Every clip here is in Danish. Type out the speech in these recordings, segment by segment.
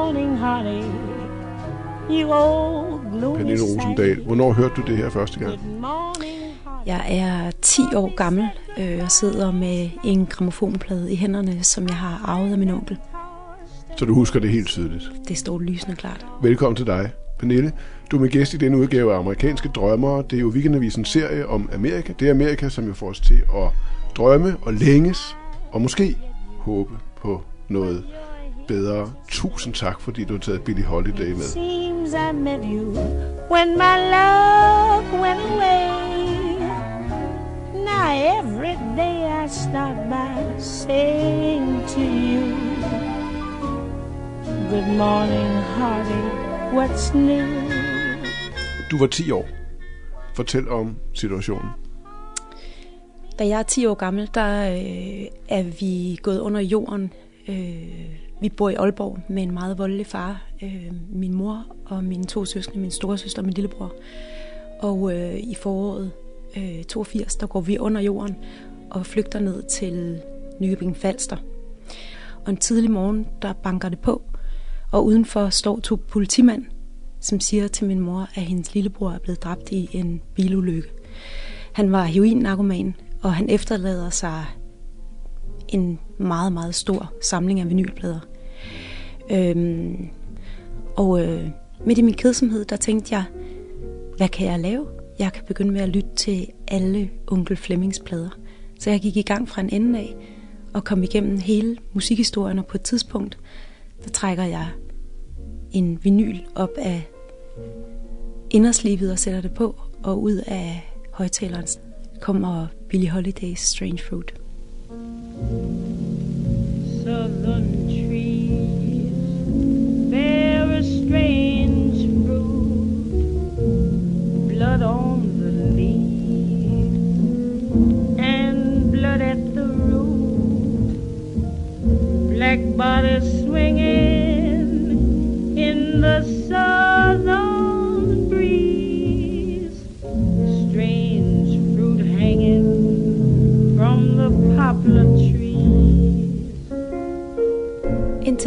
Morning, honey. You old gloomy Pernille Rosendal, hvornår hørte du det her første gang? Good morning, honey. Jeg er 10 år gammel øh, og sidder med en gramofonplade i hænderne, som jeg har arvet af min onkel. Så du husker det helt tydeligt. Det står lysende klart. Velkommen til dig, Pernille. Du er med gæst i denne udgave af Amerikanske Drømmere. Det er jo Weekendavisens serie om Amerika. Det er Amerika, som jo får os til at drømme og længes, og måske håbe på noget bedre. Tusind tak, fordi du har taget Billie Holiday med. Seems I met you when my love went away. Now every day I start by saying to you, Good morning, hearty. What's new? Du var 10 år. Fortæl om situationen. Da jeg er 10 år gammel, der øh, er vi gået under jorden. Øh, vi bor i Aalborg med en meget voldelig far. Øh, min mor og mine to søskende, min store søster og min lillebror. Og øh, i foråret øh, 82, der går vi under jorden og flygter ned til Nykøbing Falster. Og en tidlig morgen, der banker det på, og udenfor står to politimænd, som siger til min mor, at hendes lillebror er blevet dræbt i en bilulykke. Han var heroin-narkoman, og han efterlader sig en meget, meget stor samling af vinylplader. Øhm, og øh, midt i min kedsomhed, der tænkte jeg, hvad kan jeg lave? Jeg kan begynde med at lytte til alle onkel Flemmings plader. Så jeg gik i gang fra en ende af, og kom igennem hele musikhistorien, og på et tidspunkt, der trækker jeg en vinyl op af inderslivet og sætter det på, og ud af højtaleren kommer Billie Holidays Strange Fruit. southern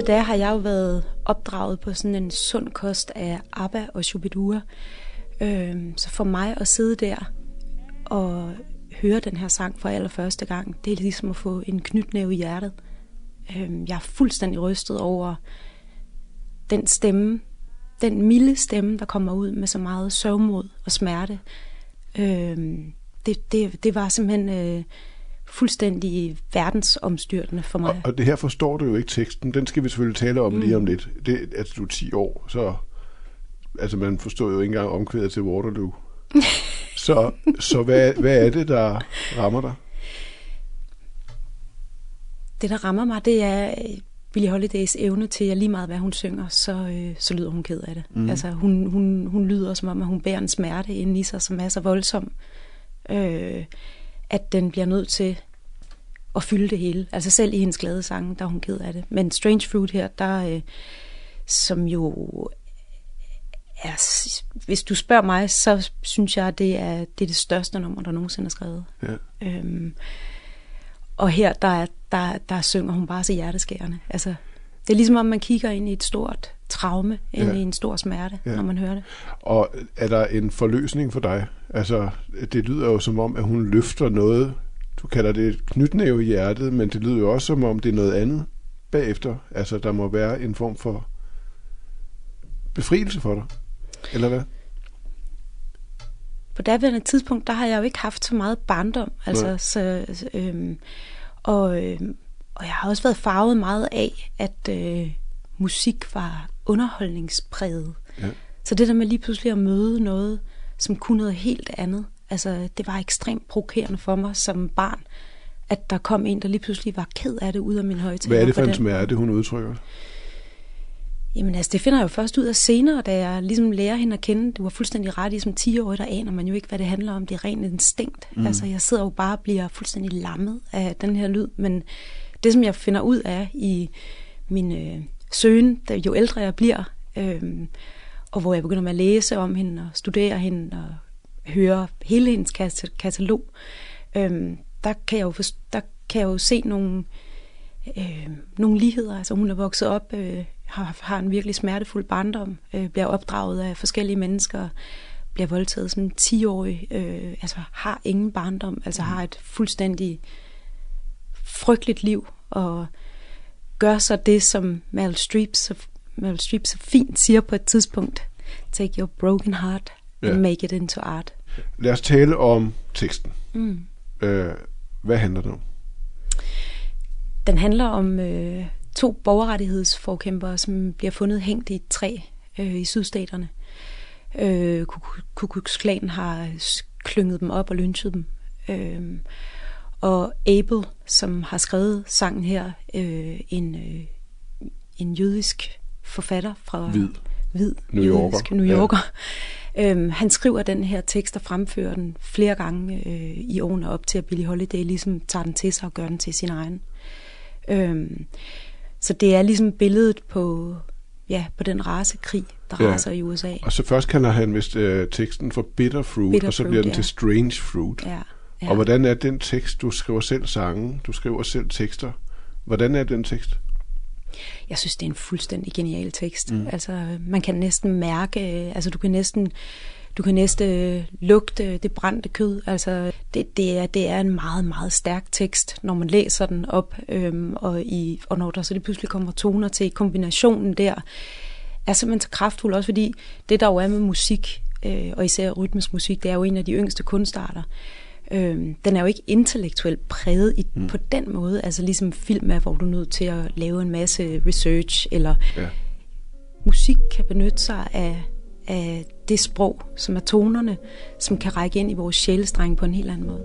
Indtil da har jeg jo været opdraget på sådan en sund kost af ABBA og Shubidua. Øhm, så for mig at sidde der og høre den her sang for allerførste gang, det er ligesom at få en knytnæve i hjertet. Øhm, jeg er fuldstændig rystet over den stemme, den milde stemme, der kommer ud med så meget sørgmod og smerte. Øhm, det, det, det var simpelthen øh, fuldstændig verdensomstyrtende for mig. Og, og det her forstår du jo ikke teksten. Den skal vi selvfølgelig tale om mm. lige om lidt. Det, altså, du er 10 år, så... Altså, man forstår jo ikke engang omkvædet til Waterloo. så så hvad, hvad er det, der rammer dig? Det, der rammer mig, det er øh, Billie Holidays evne til, at lige meget hvad hun synger, så, øh, så lyder hun ked af det. Mm. Altså, hun, hun, hun lyder som om, at hun bærer en smerte inde i sig, som er så voldsom, øh, at den bliver nødt til at fylde det hele. Altså selv i hendes glade sange, der er hun ked af det. Men Strange Fruit her, der, øh, som jo er, hvis du spørger mig, så synes jeg, det er det, er det største nummer, der nogensinde er skrevet. Ja. Øhm, og her, der, er- der, der synger hun bare så hjerteskærende. Altså, det er ligesom om, man kigger ind i et stort traume, ind Ja. i en stor smerte, Ja. når man hører det. Og er der en forløsning for dig? Altså, det lyder jo som om, at hun løfter noget. Du kalder det et knytnæve i hjertet, men det lyder jo også som om, det er noget andet bagefter. Altså, der må være en form for befrielse for dig. Eller hvad? På daværende tidspunkt, der har jeg jo ikke haft så meget barndom. Altså, Nej. så, øhm, og, øhm, og jeg har også været farvet meget af, at øh, musik var underholdningspræget. Ja. Så det der med lige pludselig at møde noget, som kunne noget helt andet. Altså, det var ekstremt provokerende for mig som barn, at der kom en, der lige pludselig var ked af det ud af min højtaler. Hvad er det for en smerte, hun udtrykker? Jamen altså, det finder jeg jo først ud af senere, da jeg ligesom lærer hende at kende. Du var fuldstændig ret i, som 10-årig, der aner man jo ikke, hvad det handler om. Det er rent instinkt. Mm. Altså, jeg sidder jo bare og bliver fuldstændig lammet af den her lyd. Men det, som jeg finder ud af i min øh, søn, da jo ældre jeg bliver, øh, og hvor jeg begynder med at læse om hende og studere hende og høre hele hendes kat- katalog, øh, der, kan jeg jo forst- der kan jeg jo se nogle øh, nogle ligheder. Altså hun er vokset op, øh, har, har en virkelig smertefuld barndom, øh, bliver opdraget af forskellige mennesker, bliver voldtaget som 10-årig, øh, altså har ingen barndom, altså har et fuldstændig frygteligt liv, og gør så det, som Meryl Streep så, Meryl Streep så fint siger på et tidspunkt, take your broken heart and Ja. make it into art. Lad os tale om teksten. Mm. Øh, hvad handler det om? Den handler om øh, to borgerrettighedsforkæmpere, som bliver fundet hængt i et træ øh, i sydstaterne. Øh, Ku- Klux Klan har s- klynget dem op og lynchet dem. Øh, og Abel, som har skrevet sangen her, øh, en, øh, en jødisk forfatter fra Hvid. hvid New Yorker. jødisk New Yorker. Ja. Øhm, han skriver den her tekst og fremfører den flere gange øh, i årene op til, at Billie Holiday ligesom tager den til sig og gør den til sin egen. Øhm, så det er ligesom billedet på, ja, på den rasekrig, der Ja. raser i USA. Og så først kalder han vist øh, teksten for Bitter Fruit, Bitter og så Fruit, bliver den ja. til Strange Fruit. Ja, ja. Og hvordan er den tekst, du skriver selv sange, du skriver selv tekster, hvordan er den tekst? Jeg synes, det er en fuldstændig genial tekst. Mm. Altså, man kan næsten mærke, altså du kan næsten, du kan næsten øh, lugte det brændte kød. Altså, det, det, er, det er en meget, meget stærk tekst, når man læser den op, øhm, og, i, og når der så det pludselig kommer toner til kombinationen der, er simpelthen så kraftfuld, også fordi det, der jo er med musik, øh, og især rytmisk musik, det er jo en af de yngste kunstarter. Øhm, den er jo ikke intellektuelt præget i, mm. på den måde, altså ligesom film er, hvor du er nødt til at lave en masse research, eller Ja. musik kan benytte sig af, af det sprog, som er tonerne, som kan række ind i vores sjælestreng på en helt anden måde.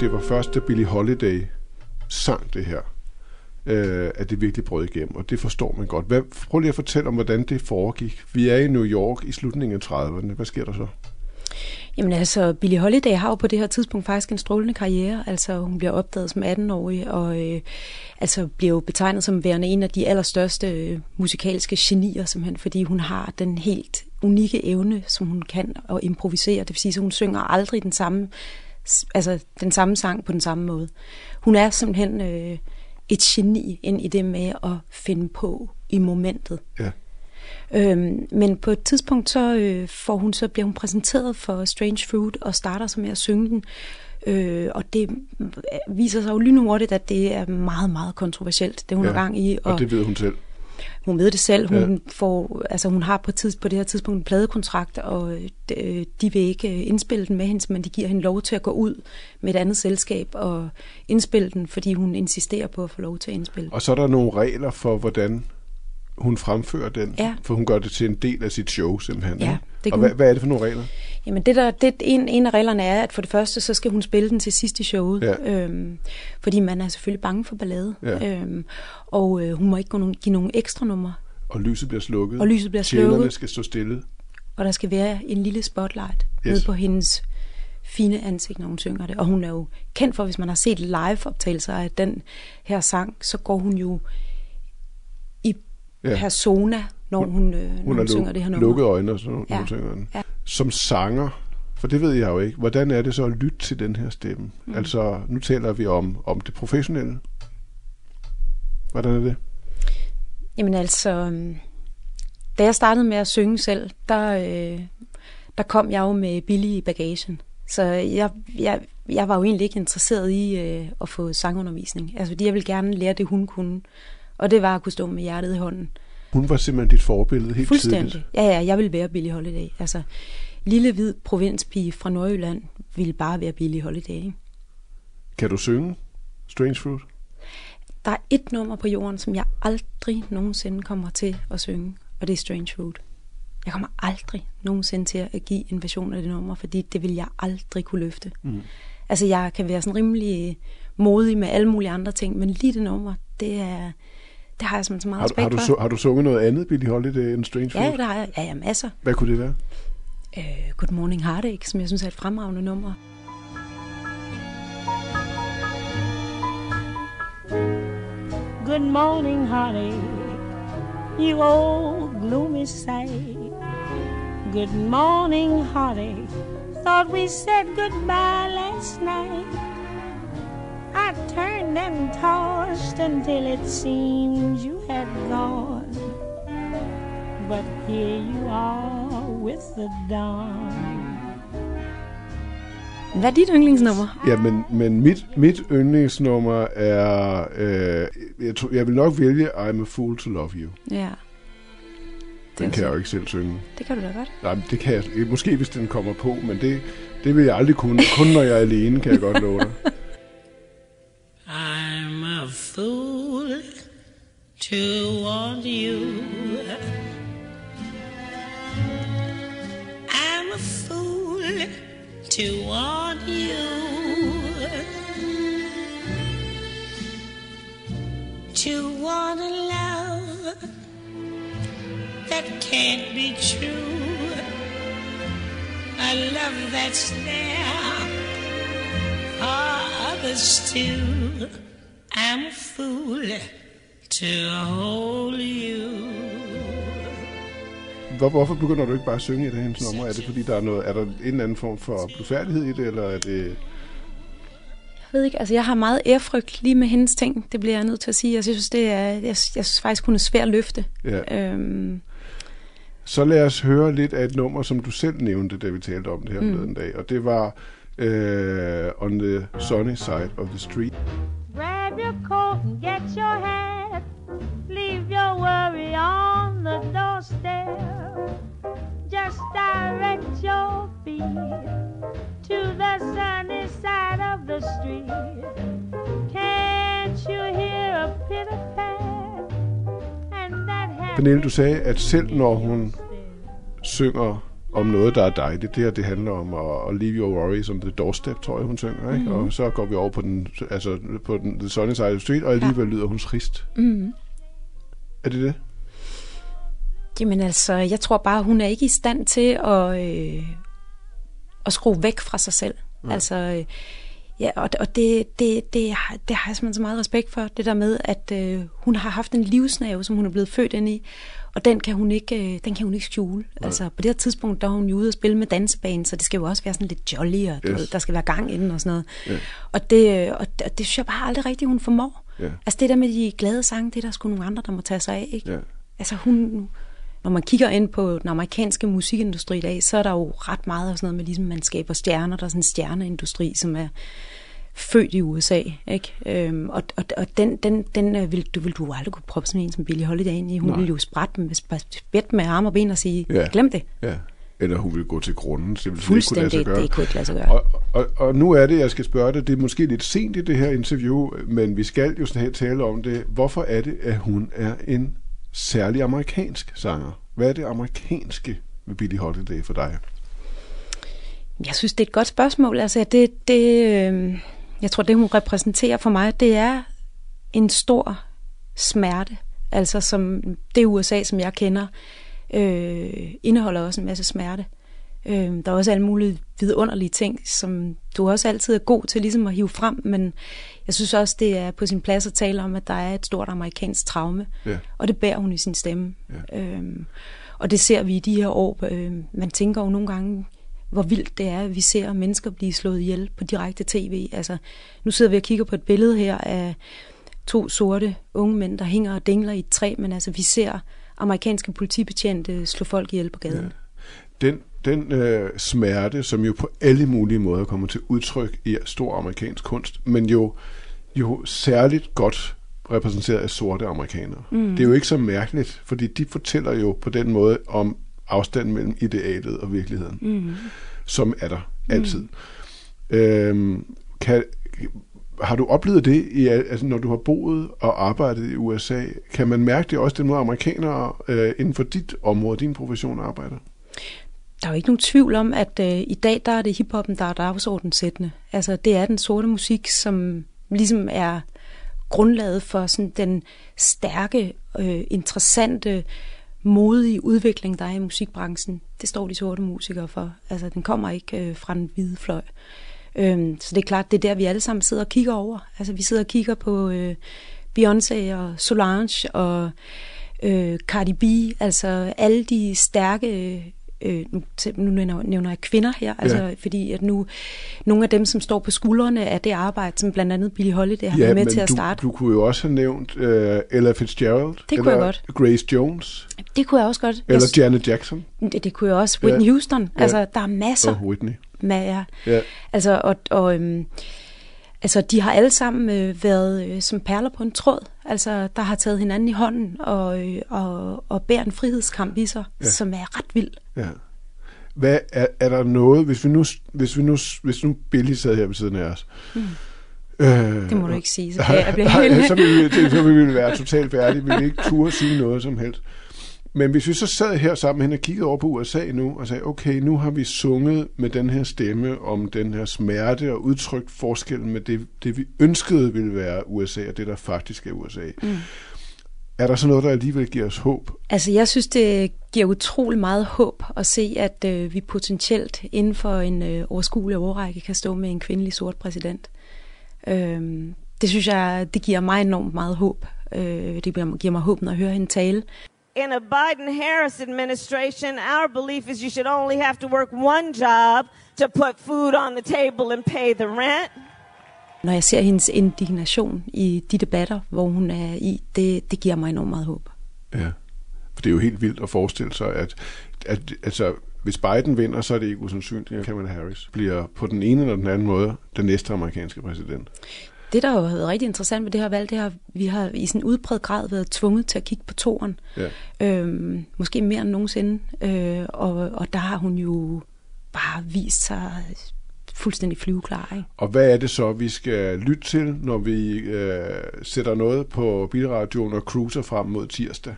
Det var først, da Billie Holiday sang det her, øh, at det virkelig brød igennem, og det forstår man godt. Hvad, prøv lige at fortælle om, hvordan det foregik. Vi er i New York i slutningen af 30'erne. Hvad sker der så? Jamen altså, Billie Holiday har jo på det her tidspunkt faktisk en strålende karriere. Altså, hun bliver opdaget som 18-årig, og øh, altså bliver jo betegnet som værende en af de allerstørste øh, musikalske genier, simpelthen, fordi hun har den helt unikke evne, som hun kan at improvisere. Det vil sige, at hun synger aldrig den samme, altså, den samme sang på den samme måde. Hun er simpelthen øh, et geni ind i det med at finde på i momentet. Ja. Øhm, men på et tidspunkt så øh, får hun så bliver hun præsenteret for Strange Fruit og starter så med at synge den. Øh, og det viser sig jo lynhurtigt, at det er meget, meget kontroversielt, det hun Ja, er gang i. Og det ved hun selv. Hun ved det selv. Hun, Ja. får, altså, hun har på, tids, på det her tidspunkt en pladekontrakt, og de, de vil ikke øh, indspille den med hende, men de giver hende lov til at gå ud med et andet selskab og indspille den, fordi hun insisterer på at få lov til at indspille. Og så er der nogle regler for, hvordan hun fremfører den, Ja. for hun gør det til en del af sit show simpelthen. Ja, ikke? Det og kan hvad, hvad er det for nogle regler? Jamen det der, det, en, en af reglerne er, at for det første, så skal hun spille den til sidst i showet. Ja. Øhm, fordi man er selvfølgelig bange for ballade. Ja. Øhm, og øh, hun må ikke gå nogen, give nogen ekstra numre. Og lyset bliver slukket. Og lyset bliver Tjenerne slukket. skal stå stille. Og der skal være en lille spotlight Yes. nede på hendes fine ansigt, når hun synger det. Og hun er jo kendt for, hvis man har set live-optagelser af den her sang, så går hun jo i ja. persona, når hun, øh, når Hun hun, har synger det her nummer. lukket øjne, og sådan, når Ja. hun synger den. Ja. Som sanger, for det ved jeg jo ikke, hvordan er det så at lytte til den her stemme? Mm. Altså, nu taler vi om, om det professionelle. Hvordan er det? Jamen altså, øhm, da jeg startede med at synge selv, der, øh, der kom jeg jo med billig i bagagen. Så jeg, jeg, jeg var jo egentlig ikke interesseret i øh, at få sangundervisning. Altså, fordi jeg ville gerne lære det, hun kunne. Og det var at kunne stå med hjertet i hånden. Hun var simpelthen dit forbillede helt Fuldstændig. tidligt. Ja, ja, jeg ville være Billie Holiday. Altså, lille hvid provinspige fra Nordjylland ville bare være Billie Holiday. Ikke? Kan du synge Strange Fruit? Der er et nummer på jorden, som jeg aldrig nogensinde kommer til at synge, og det er Strange Fruit. Jeg kommer aldrig nogensinde til at give en version af det nummer, fordi det vil jeg aldrig kunne løfte. Mm. Altså, jeg kan være sådan rimelig modig med alle mulige andre ting, men lige det nummer, det er... Det har jeg simpelthen så meget Har, du- respekt har, du, for. har du sunget noget andet, Billie Holiday, end Strange Ja, Fruit? det har jeg. Ja, ja, masser. Hvad kunne det være? Øh, Good Morning Heartache, som jeg synes er et fremragende nummer. Good morning, honey, you old gloomy sight. Good morning, honey, thought we said goodbye last night. I turned and tossed until it seemed you had gone. But here you are with the dawn. Hvad er dit yndlingsnummer? Ja, men, men mit, mit yndlingsnummer er... Øh, jeg, tror, jeg vil nok vælge I'm a Fool to Love You. Ja. Den Det kan jeg jo så- ikke selv synge. Det kan du da godt. Nej, det kan jeg måske, hvis den kommer på, men det, det vil jeg aldrig kunne. Kun når jeg er alene, kan jeg godt love dig. Fool to want you. I'm a fool to want you. To want a love that can't be true. A love that's there for others too. I'm a fool to hold you. Hvor, hvorfor begynder du ikke bare at synge et af hendes numre? Er det fordi, der er, noget, er der en eller anden form for blufærdighed i det, eller er det... Jeg ved ikke, altså jeg har meget ærefrygt lige med hendes ting. Det bliver jeg nødt til at sige. Jeg synes, det er, jeg, jeg synes faktisk, hun er svær at løfte. Ja. Øhm, Så lad os høre lidt af et nummer, som du selv nævnte, da vi talte om det her mm. en dag. Og det var uh, On the Sunny Side of the Street. Grab your coat and get your hat. Leave your worry on the doorstep. Just direct your feet to the sunny side of the street. Can't you hear a pitter pat? And that Pernille, du sagde, at selv når hun synger om noget, der er dejligt, det her det handler om at, at leave your worries on the doorstep, tror jeg, hun synger, ikke? Og så går vi over på den, altså på den the sunny side of the street, og alligevel lyder hun trist. Mm. Er det det? jamen altså, jeg tror bare, hun er ikke i stand til at, øh, at skrue væk fra sig selv. Ja. Altså, øh, ja, og, og det, det, det, har- det har jeg simpelthen så meget respekt for, det der med, at øh, hun har haft en livsnerve, som hun er blevet født ind i, og den kan hun ikke, øh, den kan hun ikke skjule. Nej. Altså, på det her tidspunkt, der er hun jo ude og spille med dansebanen, så det skal jo også være sådan lidt jolly, og Yes. der skal være gang inden og sådan noget. Ja. Og, det, øh, og, det, og det synes jeg bare aldrig rigtigt, hun formår. Ja. Altså det der med de glade sange, det er der sgu nogle andre, der må tage sig af, ikke? Ja. Altså hun, når man kigger ind på den amerikanske musikindustri i dag, så er der jo ret meget af sådan noget med, ligesom man skaber stjerner. Der er sådan en stjerneindustri, som er født i USA, ikke? Øhm, og, og, og den, den, den øh, vil, du, vil du aldrig kunne proppe sådan en som Billie Holiday ind i. Hun Nej. ville jo sprætte med, spætte med arme og ben og sige, Ja. glem det. Ja. Eller hun vil gå til grunden, det ville ikke kunne lade sig Fuldstændig, gøre. det kunne ikke lade sig gøre. Og, og, og nu er det, jeg skal spørge dig, det er måske lidt sent i det her interview, men vi skal jo snart tale om det. Hvorfor er det, at hun er en særlig amerikansk sanger? Hvad er det amerikanske ved Billie Holiday for dig? Jeg synes, det er et godt spørgsmål. Altså, det, det, øh, jeg tror, det hun repræsenterer for mig, det er en stor smerte. Altså, som det USA, som jeg kender, øh, indeholder også en masse smerte. Øh, der er også alle mulige vidunderlige ting, som du også altid er god til ligesom at hive frem, men jeg synes også, det er på sin plads at tale om, at der er et stort amerikansk traume, Ja. og det bærer hun i sin stemme. Ja. Øhm, og det ser vi i de her år. Øh, man tænker jo nogle gange, hvor vildt det er, at vi ser mennesker blive slået ihjel på direkte tv. Altså, nu sidder vi og kigger på et billede her af to sorte unge mænd, der hænger og dingler i et træ, men altså, vi ser amerikanske politibetjente slå folk ihjel på gaden. Ja. Den, den øh, smerte, som jo på alle mulige måder kommer til udtryk i stor amerikansk kunst, men jo, jo særligt godt repræsenteret af sorte amerikanere. Mm. Det er jo ikke så mærkeligt, fordi de fortæller jo på den måde om afstanden mellem idealet og virkeligheden, mm. som er der altid. Mm. Øhm, kan, har du oplevet det, i, altså når du har boet og arbejdet i USA? Kan man mærke det også, den måde amerikanere øh, inden for dit område, din profession arbejder? Der er jo ikke nogen tvivl om, at øh, i dag der er det hiphoppen, der er dagsordensættende. Altså det er den sorte musik, som ligesom er grundlaget for sådan den stærke, øh, interessante, modige udvikling, der er i musikbranchen. Det står de sorte musikere for. Altså den kommer ikke øh, fra den hvide fløj. Øhm, så det er klart, det er der, vi alle sammen sidder og kigger over. Altså vi sidder og kigger på øh, Beyoncé og Solange og øh, Cardi B, altså alle de stærke øh, nu, nu nævner, nævner jeg kvinder her, altså Ja. fordi at nu nogle af dem, som står på skuldrene af det arbejde, som blandt andet Billie Holiday har været med til at du, starte, du kunne jo også have nævnt øh, Ella Fitzgerald. Det kunne eller jeg godt. Grace Jones. det kunne jeg også godt. Eller jeg, Janet Jackson. det, det kunne jeg også. Whitney Ja. Houston, Ja. altså der er masser Og Whitney. med jer. Ja. Altså, og, og øhm, altså, de har alle sammen øh, været øh, som perler på en tråd. Altså, der har taget hinanden i hånden og, øh, og, og bærer en frihedskamp i sig, Ja. som er ret vild. Ja. Hvad er, er der noget, hvis vi nu, hvis vi nu, hvis nu Billy sad her ved siden af os, mm. øh, Det må du ikke sige, så kan jeg blive helt... så ville vi, så ville vi være totalt færdige. Vi ville ikke turde sige noget som helst. Men hvis vi så sad her sammen hen og kiggede over på USA nu, og sagde, okay, nu har vi sunget med den her stemme om den her smerte og udtrykt forskellen med det, det vi ønskede ville være USA, og det der faktisk er USA. Mm. Er der så noget, der alligevel giver os håb? Altså, jeg synes, det giver utrolig meget håb at se, at øh, vi potentielt inden for en øh, overskuelig årrække kan stå med en kvindelig sort præsident. Øhm, det synes jeg, det giver mig enormt meget håb. Øh, det giver, giver mig håb, når jeg hører hende tale. In a Biden Harris administration, our belief is you should only have to work one job to put food on the table and pay the rent. Når jeg ser hendes indignation i de debatter, hvor hun er i, det, det giver mig enormt meget håb. Ja, for det er jo helt vildt at forestille sig, at, at altså, hvis Biden vinder, så er det ikke usandsynligt, at Kamala Harris bliver på den ene eller den anden måde den næste amerikanske præsident. Det, der jo har været rigtig interessant ved det her valg, det har, vi har i sådan udbredt grad været tvunget til at kigge på toren. Ja. Øhm, måske mere end nogensinde. Øh, og, og der har hun jo bare vist sig fuldstændig flyveklar. Ikke? Og hvad er det så, vi skal lytte til, når vi øh, sætter noget på bilradioen og cruiser frem mod tirsdag,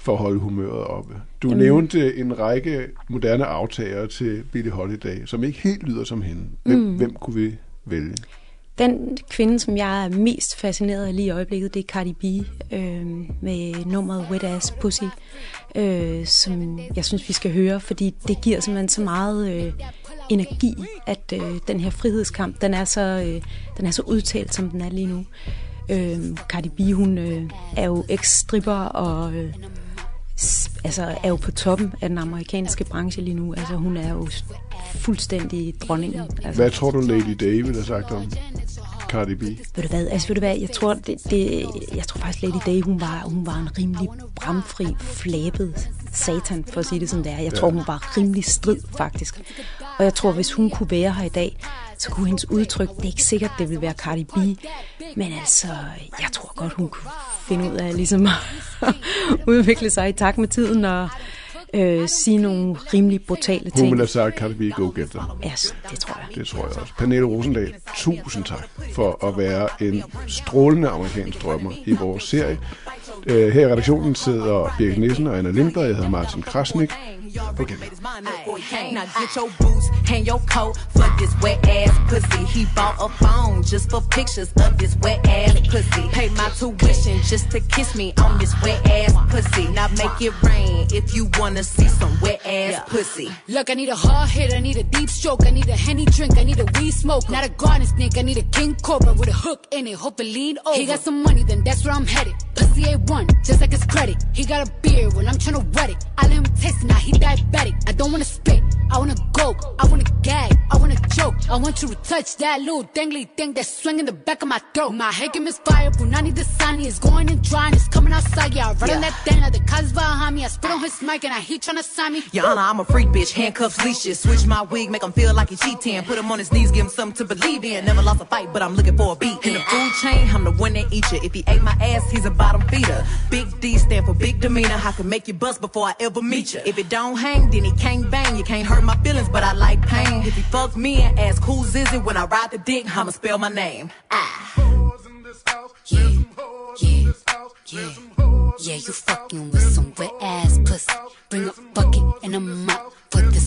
for at holde humøret oppe? Du Jamen. nævnte en række moderne aftager til Billie Holiday, som ikke helt lyder som hende. Hvem, mm. hvem kunne vi vælge? Den kvinde, som jeg er mest fascineret af lige i øjeblikket, det er Cardi B øh, med nummeret Wet Ass Pussy, øh, som jeg synes, vi skal høre, fordi det giver simpelthen så meget øh, energi, at øh, den her frihedskamp, den er, så, øh, den er så udtalt, som den er lige nu. Øh, Cardi B, hun øh, er jo ekstripper og øh, altså, er jo på toppen af den amerikanske branche lige nu. Altså, hun er jo fuldstændig dronningen. Altså. Hvad tror du, Lady David har sagt om Cardi B? Ved du hvad, altså ved du hvad, jeg tror, det, det, jeg tror faktisk Lady Day, hun var, hun var en rimelig bramfri, flabet satan, for at sige det som det er. Jeg tror, hun var rimelig strid, faktisk. Og jeg tror, hvis hun kunne være her i dag, så kunne hendes udtryk, det er ikke sikkert, det vil være Cardi B, men altså, jeg tror godt, hun kunne finde ud af ligesom at udvikle sig i takt med tiden og øh, sige nogle rimelig brutale Hun ting. ville have sagt, B, go get them. Ja, det tror jeg. Det tror jeg også. Pernille Rosendal, tusind tak for at være en strålende amerikansk drømmer i vores serie. Øh, her i redaktionen sidder Birgit Nielsen og Anna Lindberg. Jeg hedder Martin Krasnik. På boots, hang your coat for this wet ass pussy. He bought a phone just for pictures of this wet ass pussy. Pay my tuition just to kiss me on this wet ass pussy. Now make it rain if you wanna see some wet ass pussy. Look, I need a hard hit, I need a deep stroke, I need a henny drink, I need a weed smoke. Not a garden snake, I need a king cobra with a hook in it, hope it lean over. He got some money, then that's where I'm headed. Pussy A1, just like his credit. He got a beard when I'm tryna wet it. I let him taste it, now he diabetic. I don't wanna spit, I wanna go, I wanna gag, I wanna choke. I want you to touch that little dangly thing that's swinging the back of my throat. My head can misfire, Punani the sunny is going and drying, it's coming outside. Yeah, I run on that thing the cuz behind me. I spit on his mic and I he tryna sign me. Your Honor, I'm a freak bitch, handcuffs, leashes. Switch my wig, make him feel like he cheating. Put him on his knees, give him something to believe in. Never lost a fight, but I'm looking for a beat. In the food chain, I'm the one that eat you. If he ate my ass, he's a bottom feeder. Big D stand for big demeanor. I can make you bust before I ever meet you. If it don't hang, then he can't bang. You can't hurt my feelings, but I like pain. If he fuck me and ask who's is it when I ride the dick, I'ma spell my name. Ah. Yeah. Yeah, you fucking with some wet ass pussy. Bring a bucket and a mop for this